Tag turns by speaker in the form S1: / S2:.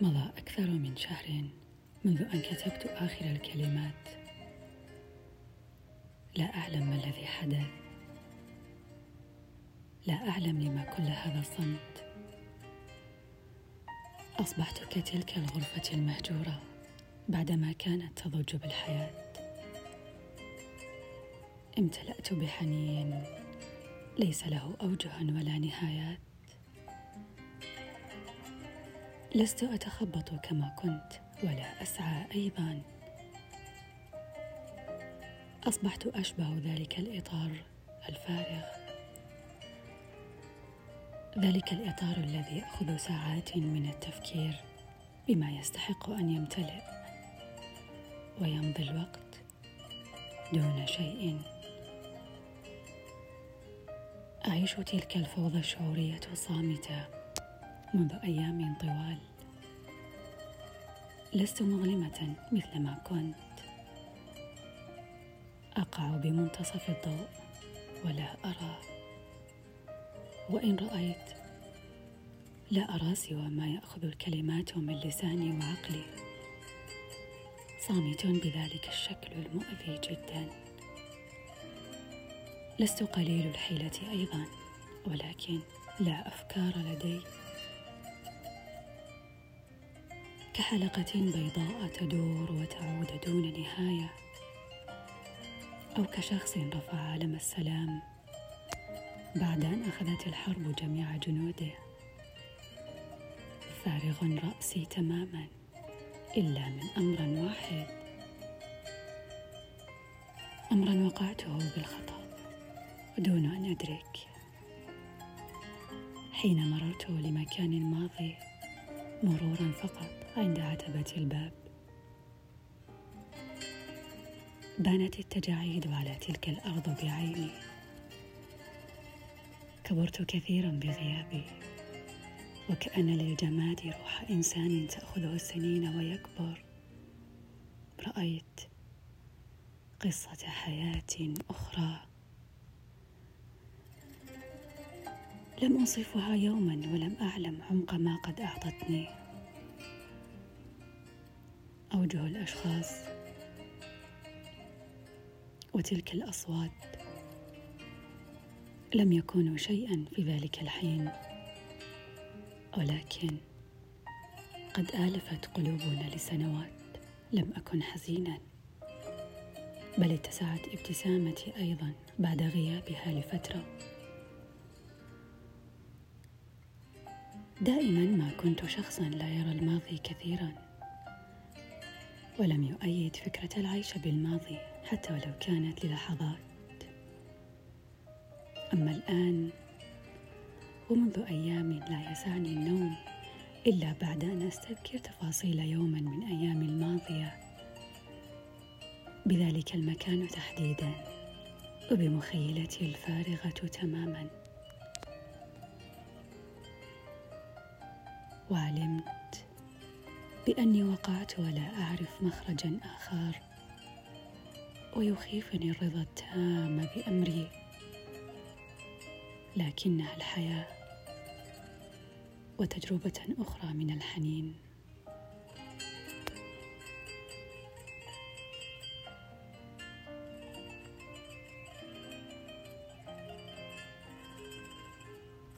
S1: مضى أكثر من شهر منذ أن كتبت آخر الكلمات. لا أعلم ما الذي حدث. لا أعلم لما كل هذا الصمت أصبحت كتلك الغرفة المهجورة بعدما كانت تضج بالحياة. امتلأت بحنين ليس له أوجه ولا نهايات. لست أتخبط كما كنت ولا أسعى أيضا. أصبحت أشبه ذلك الإطار الفارغ. ذلك الإطار الذي يأخذ ساعات من التفكير بما يستحق أن يمتلئ ويمضي الوقت دون شيء. أعيش تلك الفوضى الشعورية الصامتة منذ أيام طوال. لست مظلمة مثل ما كنت. أقع بمنتصف الضوء ولا أرى. وإن رأيت لا أرى سوى ما يأخذ الكلمات من لساني وعقلي. صامت بذلك الشكل المؤذي جدا. لست قليل الحيلة أيضا ولكن لا أفكار لدي. كحلقة بيضاء تدور وتعود دون نهاية أو كشخص رفع علم السلام بعد أن أخذت الحرب جميع جنوده. فارغ رأسي تماما إلا من أمر واحد. أمرا وقعته بالخطأ دون أن أدرك. حين مررت لمكان ماضي مرورا فقط. عند عتبة الباب. بانت التجاعيد على تلك الأرض بعيني. كبرت كثيرا بغيابي. وكأن للجماد روح إنسان تأخذه السنين ويكبر. رأيت قصة حياة أخرى. لم أنصفها يوما ولم أعلم عمق ما قد أعطتني. أوجه الأشخاص وتلك الأصوات لم يكونوا شيئا في ذلك الحين ولكن قد آلفت قلوبنا لسنوات لم أكن حزينا. بل اتسعت ابتسامتي أيضا بعد غيابها لفترة. دائما ما كنت شخصا لا يرى الماضي كثيرا. ولم يؤيد فكرة العيش بالماضي حتى ولو كانت للحظات. أما الآن ومنذ أيام لا يسعني النوم إلا بعد أن أستذكر تفاصيل يوما من أيام الماضية. بذلك المكان تحديدا وبمخيلتي الفارغة تماما. وعلمت بأني وقعت ولا أعرف مخرجا آخر ويخيفني الرضا التام بأمري. لكنها الحياة وتجربة أخرى من الحنين.